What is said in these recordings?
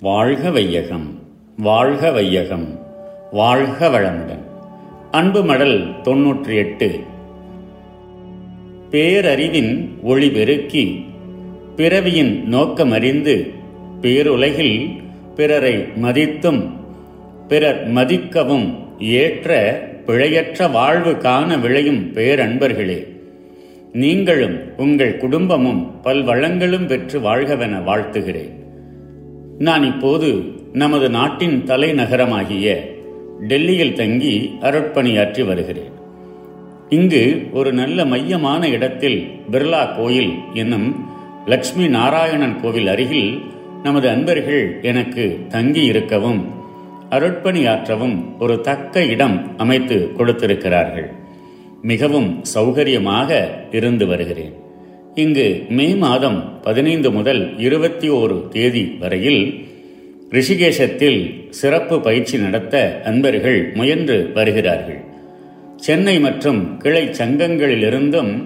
வாழ்க வையகம் வாழ்க வையகம் வாழ்க வளமுடன். அன்பு மடல் தொன்னூற்றி எட்டு பேரறிவின் ஒளி பெருக்கி பிறவியின் நோக்கமறிந்து பேருலகில் பிறரை மதித்தும் பிறர் மதிக்கவும் ஏற்ற பிழையற்ற வாழ்வு காண விளையும் பேரன்பர்களே நீங்களும் உங்கள் குடும்பமும் பல்வளங்களும் பெற்று வாழ்கவென வாழ்த்துகிறேன். நான் இப்போது நமது நாட்டின் தலைநகரமாகிய டெல்லியில் தங்கி அருட்பணியாற்றி வருகிறேன். இங்கு ஒரு நல்ல மையமான இடத்தில் பிர்லா கோயில் என்னும் லக்ஷ்மி நாராயணன் கோவில் அருகில் நமது அன்பர்கள் எனக்கு தங்கி இருக்கவும் அருட்பணியாற்றவும் ஒரு தக்க இடம் அமைத்து கொடுத்திருக்கிறார்கள். மிகவும் சௌகரியமாக இருந்து வருகிறேன். இங்கு மே மாதம் பதினைந்து முதல் இருபத்தி ஓரு தேதி வரையில் ரிஷிகேஷத்தில் சிறப்பு பயிற்சி நடத்த அன்பர்கள் முயன்று வருகிறார்கள். சென்னை மற்றும் கிளை சங்கங்களிலிருந்தும்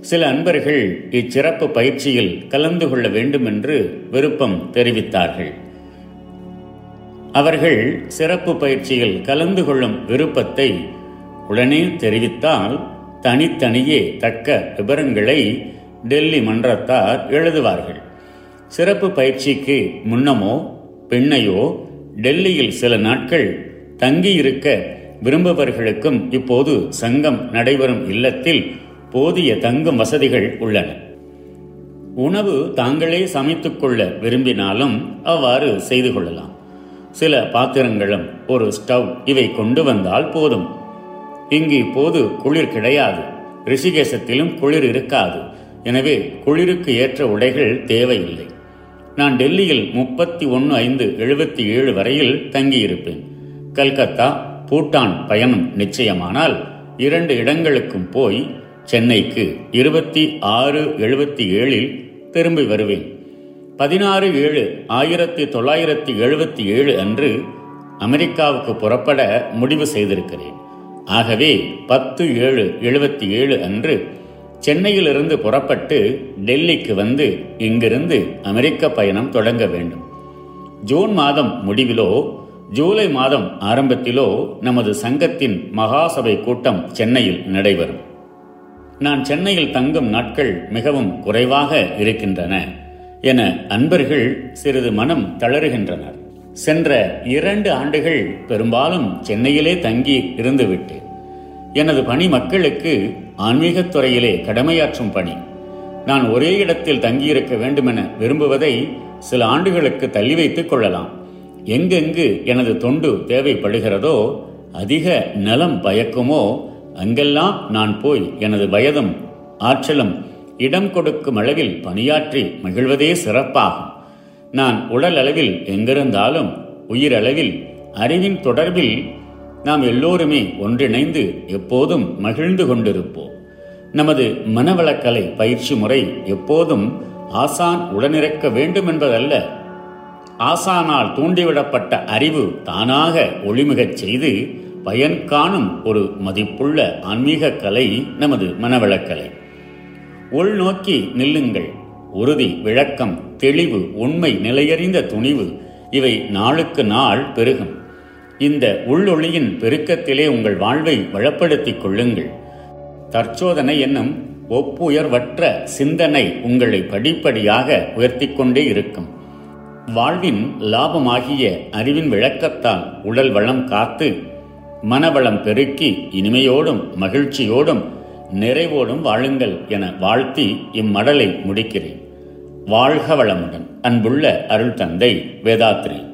சில அன்பர்கள் இச்சிறப்பு பயிற்சியில் கலந்து கொள்ள வேண்டும் என்று விருப்பம் தெரிவித்தார்கள். அவர்கள் சிறப்பு பயிற்சியில் கலந்து கொள்ளும் விருப்பத்தை உடனே தெரிவித்தால் தனித்தனியே தக்க விவரங்களை டெல்லி மன்றத்தார் எழுதுவார்கள். சிறப்பு பயிற்சிக்கு முன்னமோ பின்னையோ டெல்லியில் சில நாட்கள் தங்கியிருக்க விரும்பவர்களுக்கும் இப்போது சங்கம் நடைபெறும் இல்லத்தில் போதிய தங்கும் வசதிகள் உள்ளன. உணவு தாங்களே சமைத்துக் கொள்ள விரும்பினாலும் அவ்வாறு செய்து கொள்ளலாம். சில பாத்திரங்களும் ஒரு ஸ்டவ் இவை கொண்டு வந்தால் போதும். இங்கு இப்போது குளிர் கிடையாது. ரிஷிகேசத்திலும் குளிர் இருக்காது. எனவே குளிருக்கு ஏற்ற உடைகள் தேவையில்லை. நான் டெல்லியில் முப்பத்தி ஒன்று ஐந்து எழுபத்தி ஏழு வரையில் தங்கியிருப்பேன். கல்கத்தா பூட்டான் பயணம் நிச்சயமானால் இரண்டு இடங்களுக்கும் போய் சென்னைக்கு இருபத்தி ஆறு எழுபத்தி ஏழில் திரும்பி வருவேன். பதினாறு ஏழு ஆயிரத்தி தொள்ளாயிரத்தி எழுபத்தி ஏழு அன்று அமெரிக்காவுக்கு புறப்பட முடிவு செய்திருக்கிறேன். ஆகவே பத்து ஏழு எழுபத்தி ஏழு அன்று சென்னையிலிருந்து புறப்பட்டு டெல்லிக்கு வந்து இங்கிருந்து அமெரிக்க பயணம் தொடங்க வேண்டும். ஜூன் மாதம் முடிவிலோ ஜூலை மாதம் ஆரம்பத்திலோ நமது சங்கத்தின் மகாசபை கூட்டம் சென்னையில் நடைபெறும். நான் சென்னையில் தங்கும் நாட்கள் மிகவும் குறைவாக இருக்கின்றன என அன்பர்கள் சிறிது மனம் தளருகின்றனர். சென்ற இரண்டு ஆண்டுகள் பெரும்பாலும் சென்னையிலே தங்கி இருந்துவிட்டேன். எனது பணி மக்களுக்கு ஆன்மீகத் துறையிலே கடமையாற்றும் பணி. நான் ஒரே இடத்தில் தங்கியிருக்க வேண்டுமென விரும்புவதை சில ஆண்டுகளுக்கு தள்ளி வைத்துக் கொள்ளலாம். எங்கெங்கு எனது தொண்டு தேவைப்படுகிறதோ அதிக நலம் பயக்குமோ அங்கெல்லாம் நான் போய் எனது வயதும் ஆற்றலும் இடம் கொடுக்கும் அளவில் பணியாற்றி மகிழ்வதே சிறப்பாகும். நான் உடல் அளவில் எங்கிருந்தாலும் உயிரளவில் அறிவின் தொடர்பில் நாம் எல்லோருமே ஒன்றிணைந்து எப்போதும் மகிழ்ந்து கொண்டிருப்போம். நமது மனவளக்கலை பயிற்சி முறை எப்போதும் ஆசான் உடனிருக்க வேண்டும் என்பதல்ல. ஆசானால் தூண்டிவிடப்பட்ட அறிவு தானாக ஒளிமிகச் செய்து பயன் காணும் ஒரு மதிப்புள்ள ஆன்மீக கலை நமது மனவளக்கலை. உள்நோக்கி நில்லுங்கள். உறுதி விளக்கம் தெளிவு உண்மை நிலையறிந்த துணிவு இவை நாளுக்கு நாள் பெருகும். இந்த உள்ளொளியின் பெருக்கத்திலே உங்கள் வாழ்வை வளப்படுத்திக் கொள்ளுங்கள். தற்சோதனை என்னும் ஒப்புயர்வற்ற சிந்தனை உங்களை படிப்படியாக உயர்த்தி கொண்டே இருக்கும். வாழ்வின் லாபமாகிய அறிவின் விளக்கத்தால் உடல் வளம் காத்து மனவளம் பெருக்கி இனிமையோடும் மகிழ்ச்சியோடும் நிறைவோடும் வாழுங்கள் என வாழ்த்தி இம்மடலை முடிக்கிறேன். வாழ்க வளமுடன். அன்புள்ள அருள் தந்தை வேதாத்ரி.